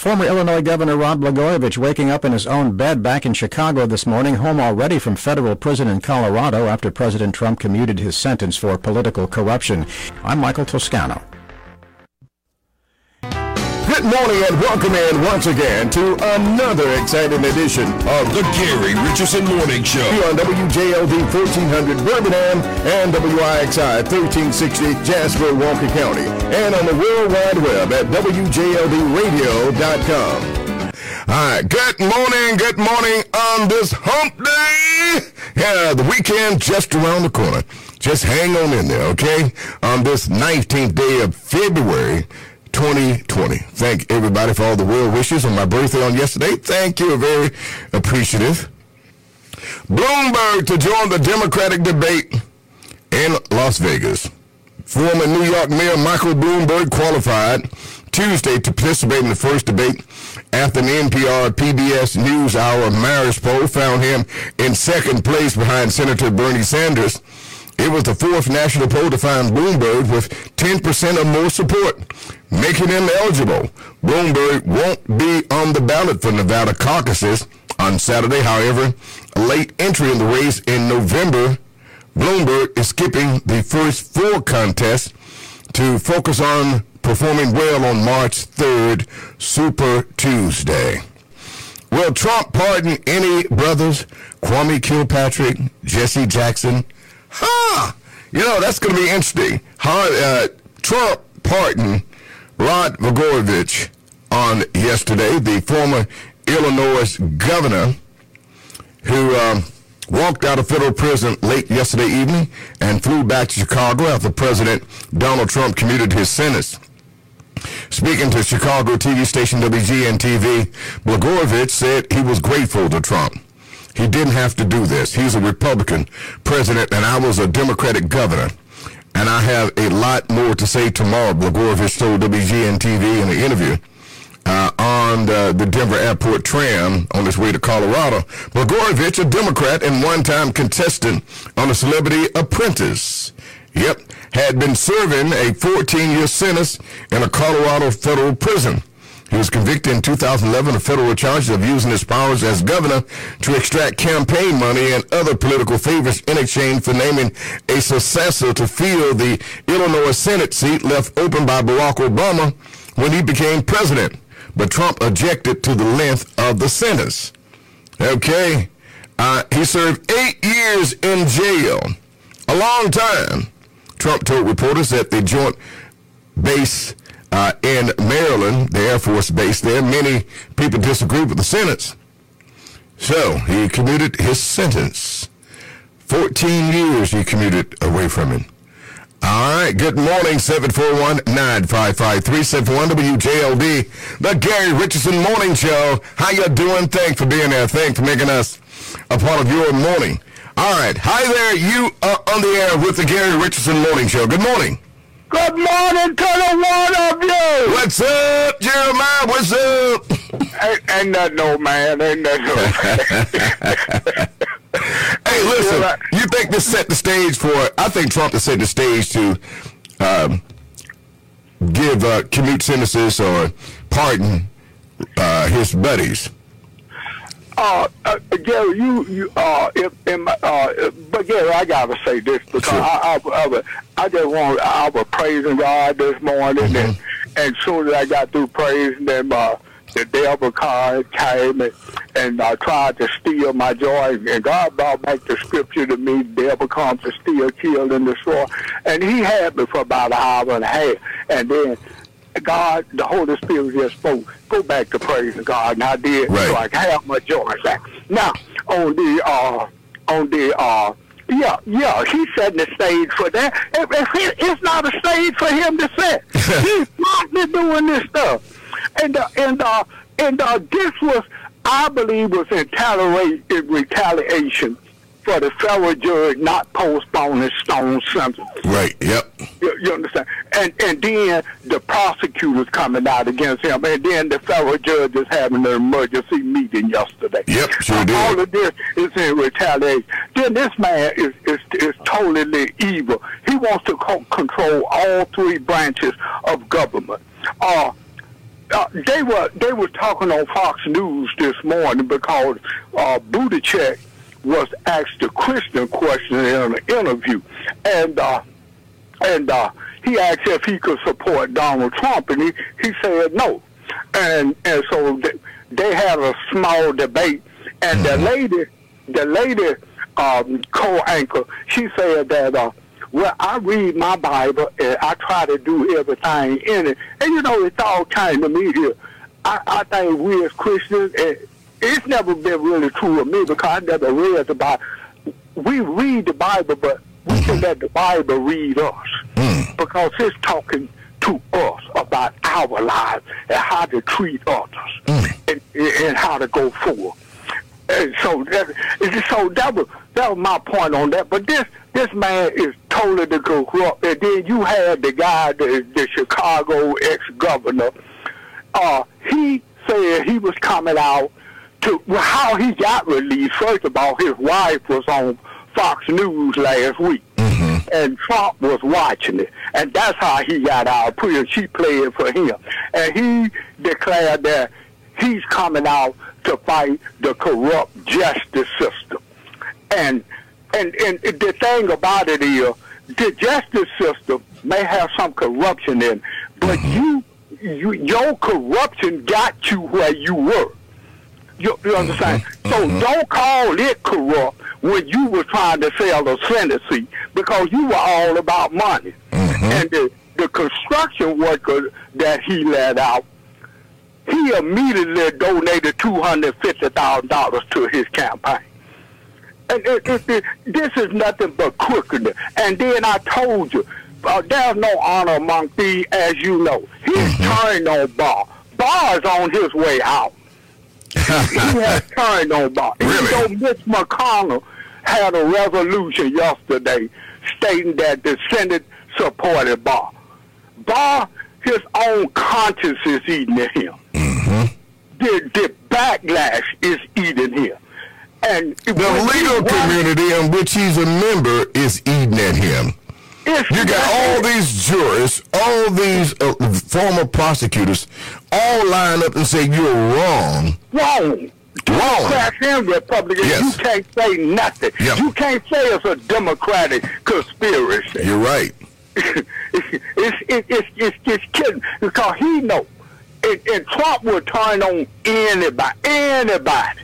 Former Illinois Governor Rod Blagojevich waking up in his own bed back in Chicago this morning, home already from federal prison in Colorado after President Trump commuted his sentence for political corruption. I'm Michael Toscano. Good morning and welcome in once again to another exciting edition of the Gary Richardson Morning Show here on WJLD 1400 Birmingham and WIXI 1360 Jasper, Walker County and on the World Wide Web at WJLDradio.com. All right, good morning, good morning on this hump day. Yeah, the weekend just around the corner. Just hang on in there, okay? On this 19th day of February 2020. Thank everybody for all the well wishes on my birthday on yesterday. Thank you. Very appreciative. Bloomberg to join the Democratic debate in Las Vegas. Former New York Mayor Michael Bloomberg qualified Tuesday to participate in the first debate after an NPR PBS NewsHour Marist poll found him in second place behind Senator Bernie Sanders. It was the fourth national poll to find Bloomberg with 10% or more support making him eligible. Bloomberg won't be on the ballot for Nevada caucuses on Saturday. However, a late entry in the race in November, Bloomberg is skipping the first four contests to focus on performing well on March 3rd, Super Tuesday. Will Trump pardon any brothers? Kwame Kilpatrick, Jesse Jackson? Ha! Huh. You know, that's going to be interesting. How, uh, Trump pardon Rod Blagojevich on yesterday, the former Illinois governor who um, walked out of federal prison late yesterday evening and flew back to Chicago after President Donald Trump commuted his sentence. Speaking to Chicago TV station WGN-TV, Blagojevich said he was grateful to Trump. He didn't have to do this. He's a Republican president, and I was a Democratic governor. And I have a lot more to say tomorrow, Blagojevich told WGN TV in an interview uh, on the, the, Denver Airport tram on his way to Colorado. Blagojevich, a Democrat and one-time contestant on the Celebrity Apprentice. Yep, had been serving a 14-year sentence in a Colorado federal prison. He was convicted in 2011 of federal charges of using his powers as governor to extract campaign money and other political favors in exchange for naming a successor to fill the Illinois Senate seat left open by Barack Obama when he became president. But Trump objected to the length of the sentence. Okay. Uh, he served eight years in jail, a long time. Trump told reporters that the joint base uh, in Maryland, the Air Force Base there. Many people disagree with the sentence. So he commuted his sentence. 14 years he commuted away from it. All right, good morning, 741-955-371 WJLD, the Gary Richardson Morning Show. How you doing? Thanks for being there. Thanks for making us a part of your morning. All right, hi there, you are on the air with the Gary Richardson Morning Show. Good morning. Good morning to the one of you. What's up, Jeremiah? What's up? ain't, ain't that no man. Ain't that no man. hey, listen. You think this set the stage for? I think Trump has set the stage to um, give uh, commute sentences or pardon uh, his buddies. Uh, uh, Gary, you, you, uh, if, in my, uh, but Gary, I gotta say this because sure. I, I, I, I just want, I was praising God this morning, mm-hmm. and, and soon as I got through praising Him, uh, the devil card came and, and uh, tried to steal my joy. And God brought back the scripture to me, the devil comes to steal, kill, and destroy. And he had me for about an hour and a half. And then God, the Holy Spirit just spoke, go back to praising God. And I did, right. I have my joy back. Now, on the, uh, on the, uh, yeah, yeah, he's setting the stage for that. If, if it's not a stage for him to set. he's smartly doing this stuff. And, uh, and, uh, and uh, this was, I believe, was in retaliation for the federal judge not postponing Stone sentence. Right. Yep. You, understand? And and then the prosecutors coming out against him, and then the federal judge is having an emergency meeting yesterday. Yep. Sure did. All of this is in retaliation. Then this man is is is totally evil. He wants to co- control all three branches of government. Uh, uh, they were they were talking on Fox News this morning because uh, Buttigieg was asked a Christian question in an interview, and uh, and uh, he asked if he could support Donald Trump, and he, he said no, and and so they, they had a small debate, and the lady the lady um, co-anchor she said that. Uh, well, I read my Bible and I try to do everything in it. And you know, it's all kind of me here. I, I think we as Christians, it's never been really true of me because I never read the Bible. We read the Bible, but can let the Bible read us because it's talking to us about our lives and how to treat others and, and how to go forward. And so that, so that was that was my point on that. But this this man is totally the corrupt. And then you had the guy, the, the Chicago ex governor. Uh, he said he was coming out to well, how he got released. First of all, his wife was on Fox News last week. And Trump was watching it, and that's how he got out. Pretty, she played for him, and he declared that he's coming out to fight the corrupt justice system. And and and the thing about it is, the justice system may have some corruption in, it, but uh-huh. you, you your corruption got you where you were. You, you understand? Uh-huh. So uh-huh. don't call it corrupt when you were trying to sell a Senate seat because you were all about money. And the, the construction worker that he let out, he immediately donated two hundred fifty thousand dollars to his campaign. And it, it, it, this is nothing but crookedness. And then I told you, uh, there's no honor among thieves, as you know. He's turned on Barr. Barr is on his way out. He has turned on Barr. Really? Though Mitch McConnell had a resolution yesterday stating that the Senate supported Barr. Barr, his own conscience is eating at him. The, the backlash is eating him. And The legal community in which he's a member is eating at him. You got all these jurists, all these uh, former prosecutors, all line up and say you're wrong. Wrong. Democrats and Republicans, Yes. you can't say nothing. Yep. You can't say it's a Democratic conspiracy. You're right. it's, it's, it's, it's just kidding because he know. And, and Trump will turn on anybody. Anybody.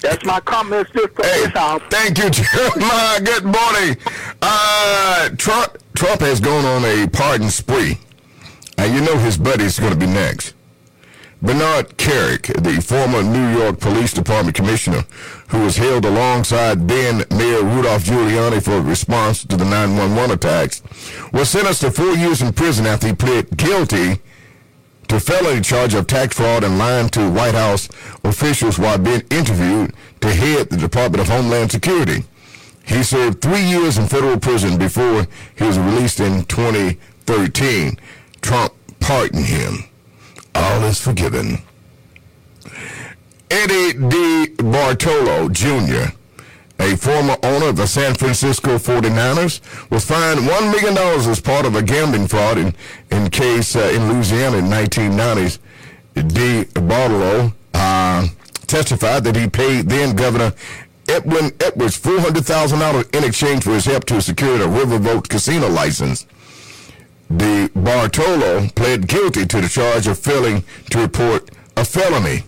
That's my for Hey, thank you, Jeremiah. Good morning. Uh, Trump Trump has gone on a pardon spree, and you know his buddy's going to be next. Bernard Kerik, the former New York Police Department commissioner, who was held alongside then Mayor Rudolph Giuliani for a response to the 911 attacks, was sentenced to four years in prison after he pled guilty to felony charge of tax fraud and lying to White House officials while being interviewed to head the Department of Homeland Security. He served three years in federal prison before he was released in 2013. Trump pardoned him. All is forgiven. Eddie D. Bartolo Jr., a former owner of the San Francisco 49ers, was fined $1 million as part of a gambling fraud in, in case uh, in Louisiana in 1990s. D. Bartolo uh, testified that he paid then Governor Edwin Edwards $400,000 in exchange for his help to secure a Riverboat casino license. DeBartolo pled guilty to the charge of failing to report a felony.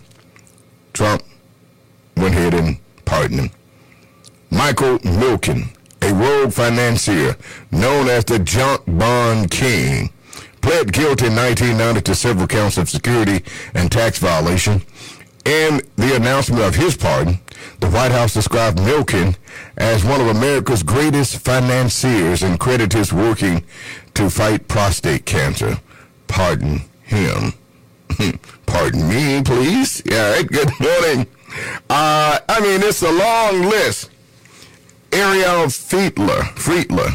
Trump went ahead and pardoned him. Michael Milken, a rogue financier known as the Junk Bond King, pled guilty in 1990 to several counts of security and tax violation. In the announcement of his pardon, the White House described Milken as one of America's greatest financiers and credited his working to fight prostate cancer. Pardon him. Pardon me, please. Yeah, all right, good morning. Uh, I mean, it's a long list. Ariel Friedler, Friedler,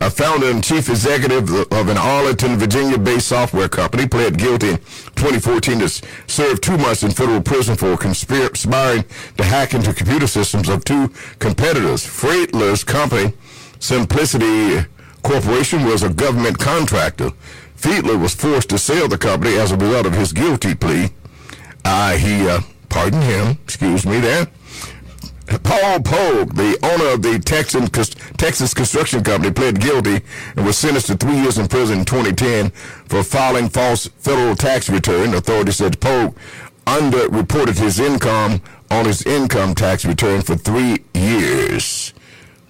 a founder and chief executive of an Arlington, Virginia-based software company, pled guilty in 2014 to serve two months in federal prison for conspiring to hack into computer systems of two competitors. Friedler's company, Symplicity Corporation, was a government contractor. Friedler was forced to sell the company as a result of his guilty plea. Uh, he, uh, pardon him, excuse me there. Paul Pogue, the owner of the Texan, Texas Construction Company, pled guilty and was sentenced to three years in prison in 2010 for filing false federal tax return. Authorities said Pogue underreported his income on his income tax return for three years.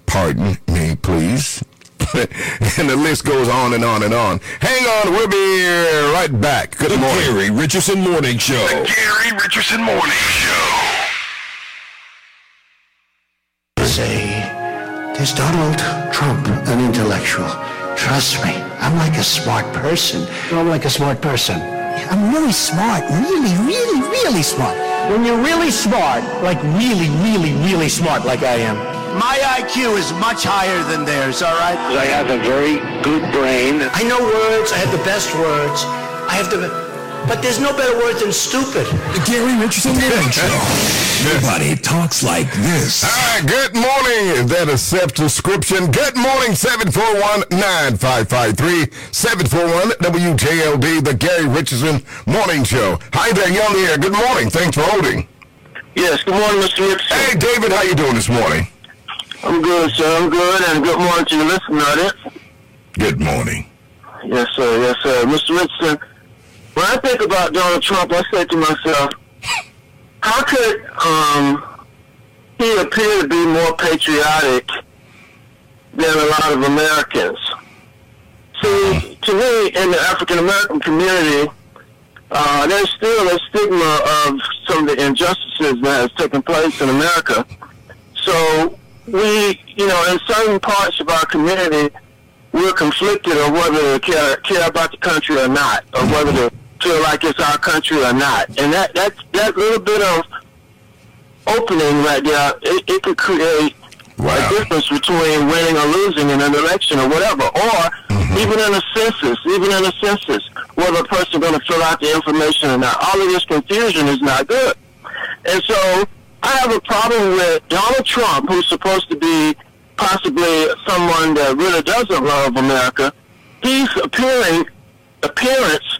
Pardon me, please. and the list goes on and on and on. Hang on, we'll be right back. Good the morning. Gary Richardson Morning Show. The Gary Richardson Morning Show. Say, is Donald Trump an intellectual? Trust me, I'm like a smart person. I'm like a smart person. I'm really smart, really, really, really smart. When you're really smart, like really, really, really smart like I am, my IQ is much higher than theirs, all right? I have a very good brain. I know words. I have the best words. I have the... But there's no better word than stupid. The Gary Richardson Morning Show. Nobody talks like this. All right, good morning. That is self-description. Good morning, 741-9553. 741-WJLD, the Gary Richardson Morning Show. Hi there, young here. Good morning. Thanks for holding. Yes, good morning, Mr. Richardson. Hey, David, how you doing this morning? I'm good, sir. I'm good, and good morning to the listener audience. Good morning. Yes, sir. Yes, sir. Mr. Richardson, when I think about Donald Trump, I say to myself, how could um, he appear to be more patriotic than a lot of Americans? See, to me, in the African American community, uh, there's still a stigma of some of the injustices that has taken place in America. So we, you know, in certain parts of our community, we're conflicted on whether to care, care about the country or not, or whether to feel like it's our country or not. And that that that little bit of opening right there, it, it could create wow. a difference between winning or losing in an election or whatever, or mm-hmm. even in a census, even in a census, whether a person going to fill out the information or not. All of this confusion is not good. And so I have a problem with Donald Trump, who's supposed to be possibly someone that really doesn't love America. He's appearing, appearance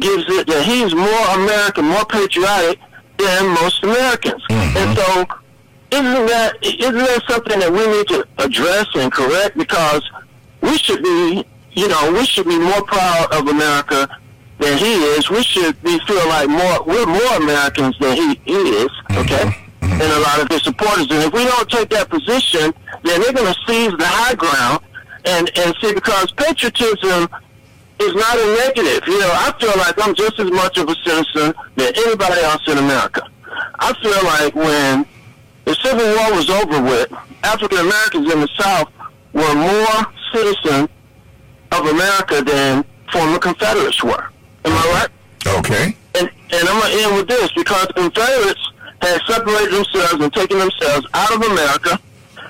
gives it that he's more American, more patriotic than most Americans. Mm-hmm. And so, isn't that isn't that something that we need to address and correct? Because we should be, you know, we should be more proud of America than he is. We should be feel like more we're more Americans than he, he is. Okay. Mm-hmm and a lot of their supporters. And if we don't take that position, then they're going to seize the high ground and, and see, because patriotism is not a negative. You know, I feel like I'm just as much of a citizen than anybody else in America. I feel like when the Civil War was over with, African Americans in the South were more citizens of America than former Confederates were. Am I right? Okay. And, and I'm going to end with this because Confederates had separated themselves and taken themselves out of America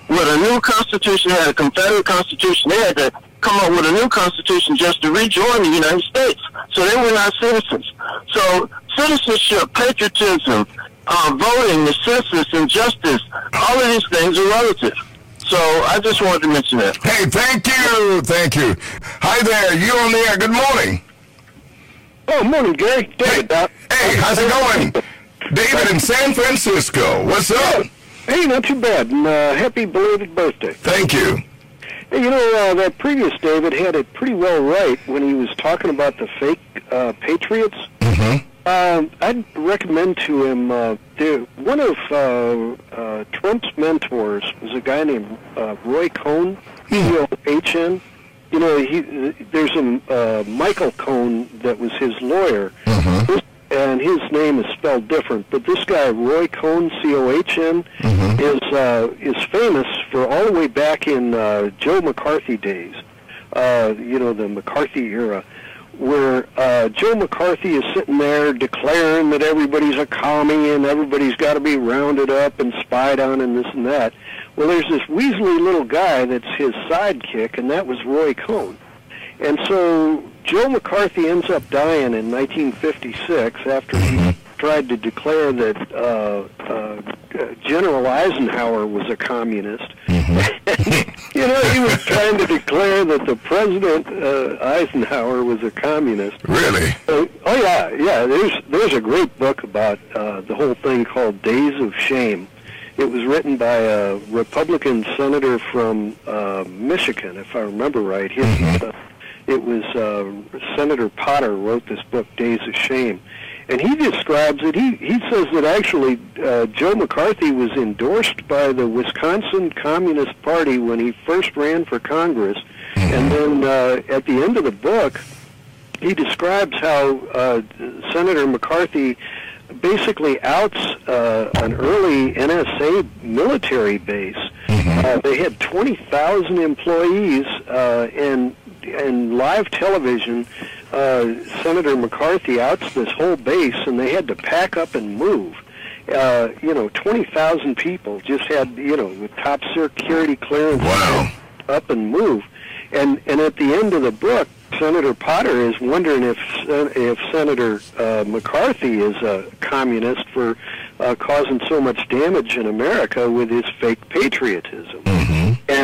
with a new constitution, had a Confederate constitution. They had to come up with a new constitution just to rejoin the United States. So they were not citizens. So citizenship, patriotism, uh, voting, the census, and justice, all of these things are relative. So I just wanted to mention that. Hey, thank you. Thank you. Hi there. You on the air. Good morning. Oh, morning, Gary. David, hey, hey, how's it going? David in San Francisco. What's up? Hey, not too bad. And, uh, happy belated birthday. Thank you. Hey, you know, uh, that previous David had it pretty well right when he was talking about the fake uh, patriots. Mm-hmm. Um, I'd recommend to him uh, one of uh, uh, Trump's mentors was a guy named uh, Roy Cohn, C-O-H-N. You know, he there's a uh, Michael Cohen that was his lawyer. Mm-hmm. This and his name is spelled different. But this guy, Roy Cohn, C-O-H-N, mm-hmm. is uh, is famous for all the way back in uh, Joe McCarthy days. Uh, you know, the McCarthy era, where uh, Joe McCarthy is sitting there declaring that everybody's a commie and everybody's got to be rounded up and spied on and this and that. Well, there's this weaselly little guy that's his sidekick, and that was Roy Cohn. And so Joe McCarthy ends up dying in 1956 after he tried to declare that uh, uh, General Eisenhower was a communist. Mm-hmm. you know, he was trying to declare that the president uh, Eisenhower was a communist. Really? Uh, oh yeah, yeah. There's there's a great book about uh, the whole thing called Days of Shame. It was written by a Republican senator from uh, Michigan, if I remember right. His, uh, it was uh, Senator Potter wrote this book, Days of Shame, and he describes it. He he says that actually uh, Joe McCarthy was endorsed by the Wisconsin Communist Party when he first ran for Congress, and then uh, at the end of the book, he describes how uh, Senator McCarthy basically outs uh, an early NSA military base. Uh, they had 20,000 employees, uh, and and live television. Uh, Senator McCarthy outs this whole base, and they had to pack up and move. Uh, you know, 20,000 people just had, you know, with top security clearance Wow. up and move. And and at the end of the book, Senator Potter is wondering if if Senator uh, McCarthy is a communist for uh, causing so much damage in America with his fake patriotism.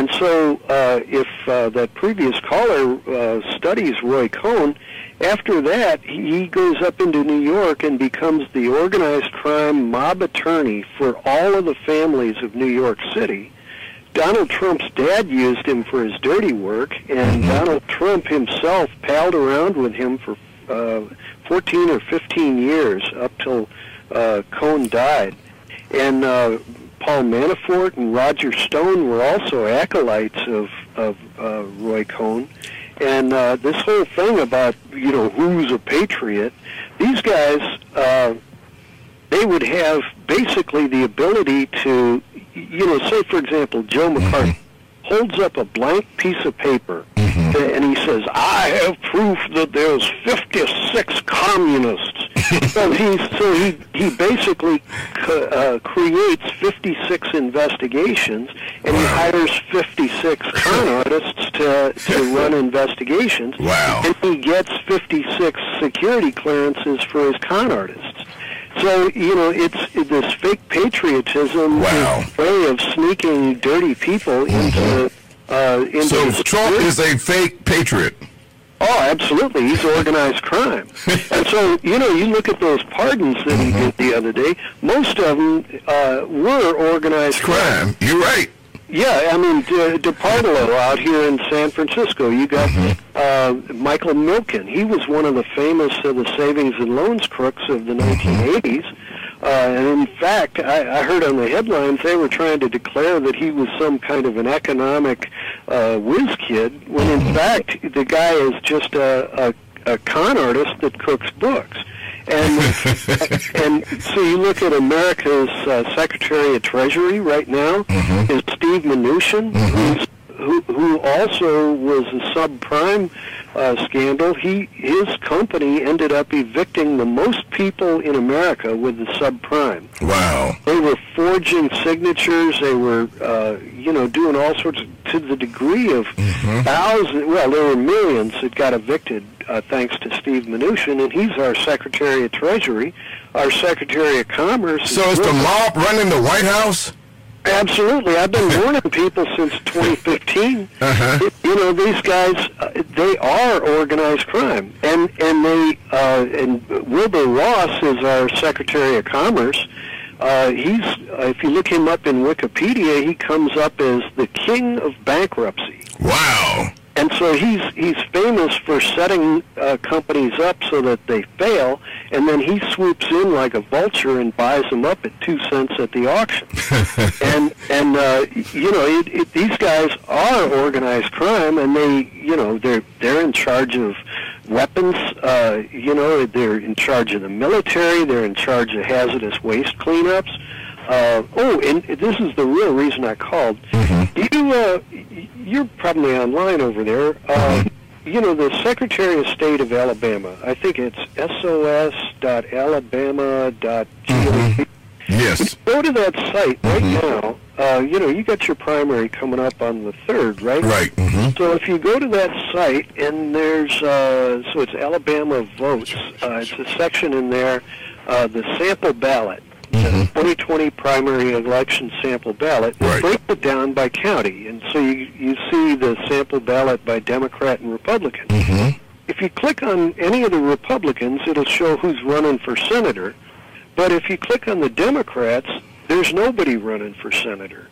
And so, uh, if uh, that previous caller uh, studies Roy Cohn, after that he goes up into New York and becomes the organized crime mob attorney for all of the families of New York City. Donald Trump's dad used him for his dirty work, and Donald Trump himself palled around with him for uh, 14 or 15 years up till uh, Cohn died. And uh, Paul Manafort and Roger Stone were also acolytes of, of uh, Roy Cohn. And uh, this whole thing about, you know, who's a patriot, these guys, uh, they would have basically the ability to, you know, say for example, Joe McCarthy holds up a blank piece of paper and he says, "I have proof that there's 56 communists." so he so he he basically c- uh, creates 56 investigations and he hires 56 con artists to to run investigations. Wow. And he gets 56 security clearances for his con artists. So you know, it's this fake patriotism Wow. way of sneaking dirty people into uh, into. So Trump is a fake patriot. Oh, absolutely. He's organized crime. and so, you know, you look at those pardons that he did the other day, most of them uh, were organized crime. Crime. You're right. Yeah, I mean, De- DeBartolo out here in San Francisco, you got uh, Michael Milken. He was one of the famous of the savings and loans crooks of the 1980s. Uh, and in fact, I, I heard on the headlines they were trying to declare that he was some kind of an economic uh, whiz kid, when in fact the guy is just a, a, a con artist that cooks books. And and so you look at America's uh, Secretary of Treasury right now is Steve Mnuchin, who's, who who also was a subprime uh, scandal. He his company ended up evicting the most people in America with the subprime. Wow. They were forging signatures. They were, uh, you know, doing all sorts of, to the degree of thousands. Well, there were millions that got evicted uh, thanks to Steve Mnuchin, and he's our Secretary of Treasury, our Secretary of Commerce. So it's the mob running the White House? Absolutely. I've been warning people since 2015. Uh-huh. You know, these guys, uh, they are organized crime. And, and they, uh, and Wilbur Ross is our Secretary of Commerce. Uh, he's, uh, if you look him up in Wikipedia, he comes up as the king of bankruptcy. Wow. And so he's he's famous for setting uh, companies up so that they fail, and then he swoops in like a vulture and buys them up at two cents at the auction. and and uh, you know it, it, these guys are organized crime, and they you know they're they're in charge of weapons. Uh, you know they're in charge of the military. They're in charge of hazardous waste cleanups. Uh, oh, and this is the real reason I called. You, uh, you're probably online over there. Uh, you know, the Secretary of State of Alabama. I think it's sos.alabama.gov. Yes. Go to that site right now. Uh, you know, you got your primary coming up on the third, right? Right. hmm So if you go to that site and there's uh, so it's Alabama votes. Uh, it's a section in there, uh, the sample ballot. The 2020 primary election sample ballot, Right. it it down by county, and so you you see the sample ballot by Democrat and Republican. Mm-hmm. If you click on any of the Republicans, it'll show who's running for senator. But if you click on the Democrats, there's nobody running for senator.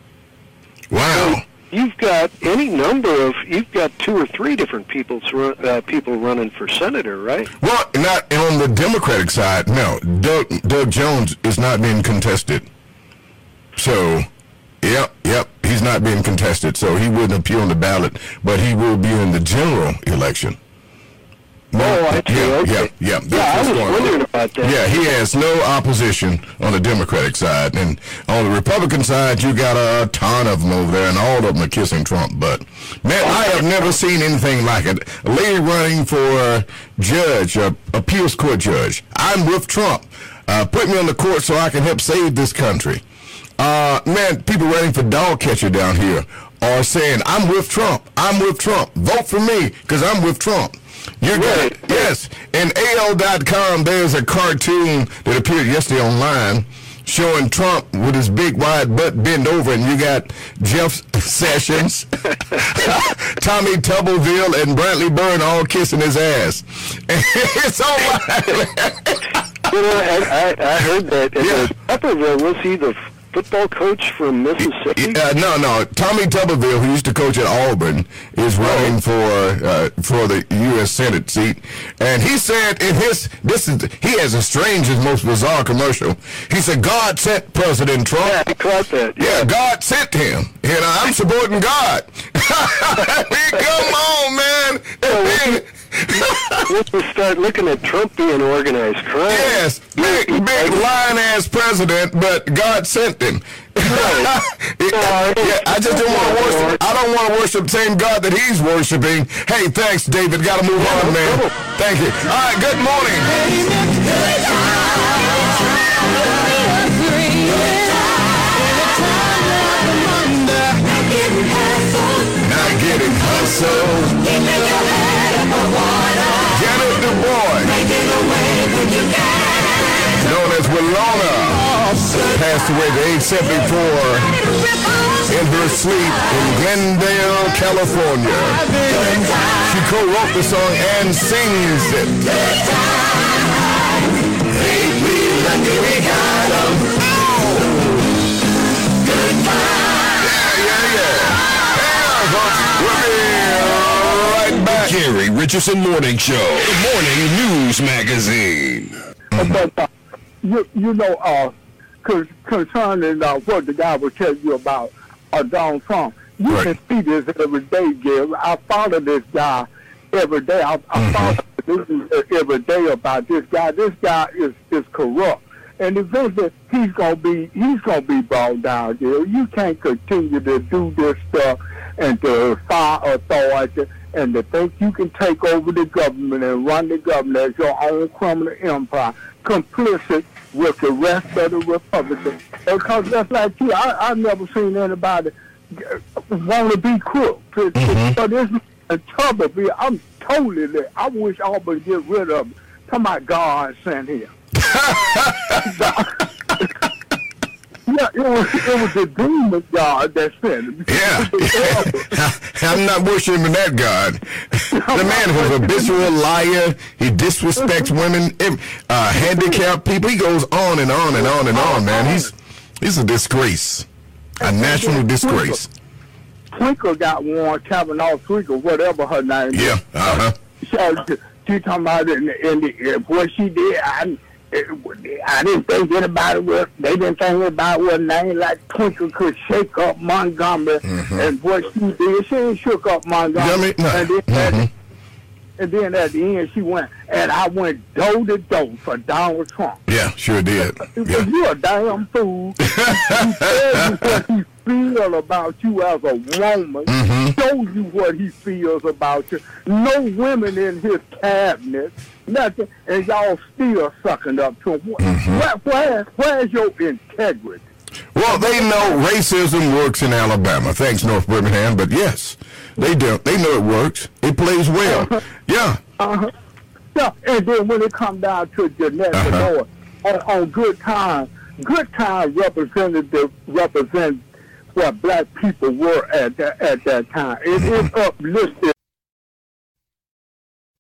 Wow. You've got any number of you've got two or three different people's run, uh, people running for senator, right? Well, not on the Democratic side. No, Doug, Doug Jones is not being contested. So, yep, yep, he's not being contested. So he wouldn't appear on the ballot, but he will be in the general election. Oh, I see. Yeah, Okay. yeah, yeah. Yeah, I was wondering about that. Yeah, he has no opposition on the Democratic side, and on the Republican side, you got a ton of them over there, and all of them are kissing Trump. But man, I have never seen anything like it. A lady running for judge, a appeals court judge. I'm with Trump. Uh, put me on the court so I can help save this country. Uh, man, people running for dog catcher down here are saying, "I'm with Trump. I'm with Trump. Vote for me because I'm with Trump." You got it. Right. Yes. In AL.com, there's a cartoon that appeared yesterday online showing Trump with his big wide butt bent over, and you got Jeff Sessions, Tommy Tuberville, and Bradley Byrne all kissing his ass. it's all. You know, I, I, I heard that. And Yeah. was he the football coach from Mississippi? Uh, no, no. Tommy Tuberville, who used to coach at Auburn, is running for uh, for the U.S. Senate seat, and he said in his this is he has the strangest, most bizarre commercial. He said God sent President Trump. Yeah, I caught that. Yeah, God sent him. and I'm supporting God. I mean, come on, man. Once start looking at Trump being organized crime. yes, big, big lying ass president, but God sent him. yeah, I just don't want to worship. I don't want to worship the same God that he's worshiping. Hey, thanks, David. Got to move on, man. Thank you. All right. Good morning. Not getting hustled. Known. Passed away at age 74 in her sleep in Glendale, California. She co-wrote the song and sings it. Yeah, yeah, yeah. We'll be right back. Gary Richardson Morning Show. The Morning News Magazine. You you know uh, concerning uh, what the guy was telling you about uh, Donald Trump, you Right. can see this every day, Gary. I follow this guy every day. I, I follow this is every day about this guy. This guy is is corrupt. And eventually he's gonna be he's gonna be brought down, Gary. You can't continue to do this stuff and to fire authority and to think you can take over the government and run the government as your own criminal empire, complicit with the rest of the Republicans. Because that's like you, I, I've never seen anybody want to be crook. To, so this man trouble. I'm totally. I wish I would get rid of him. Come my God sent him. Yeah, it was, it was the demon God that him. Yeah. I'm not worshiping that God. The man was a habitual liar. He disrespects women, uh, handicapped people. He goes on and on and on and on, man. He's he's a disgrace. A national disgrace. Twinkle got one, Cavanaugh Twinkle, whatever her name is. Yeah. Uh-huh. She, she talking about in the, in the, what she did. I, I didn't think anybody was, they didn't think anybody was name like Twinkle could shake up Montgomery. And what she did, she shook up Montgomery. Mm-hmm. I mean, no. and, then Mhm. at, and then at the end, she went, and I went door to door for Donald Trump. Yeah, sure did. Yeah. you a damn fool. you feels about you as a woman. Mm-hmm. Shows you what he feels about you. No women in his cabinet. Nothing. And y'all still sucking up to him. Mm-hmm. Where, where, where's your integrity? Well, they know racism works in Alabama. Thanks, North Birmingham. But yes, they do. They know it works. It plays well. Yeah. Uh-huh. Yeah, and then when it come down to Jeanette Uh-huh. Benoit, on, on good time, good time representative represent what black people were at that, at that time. It is uplifted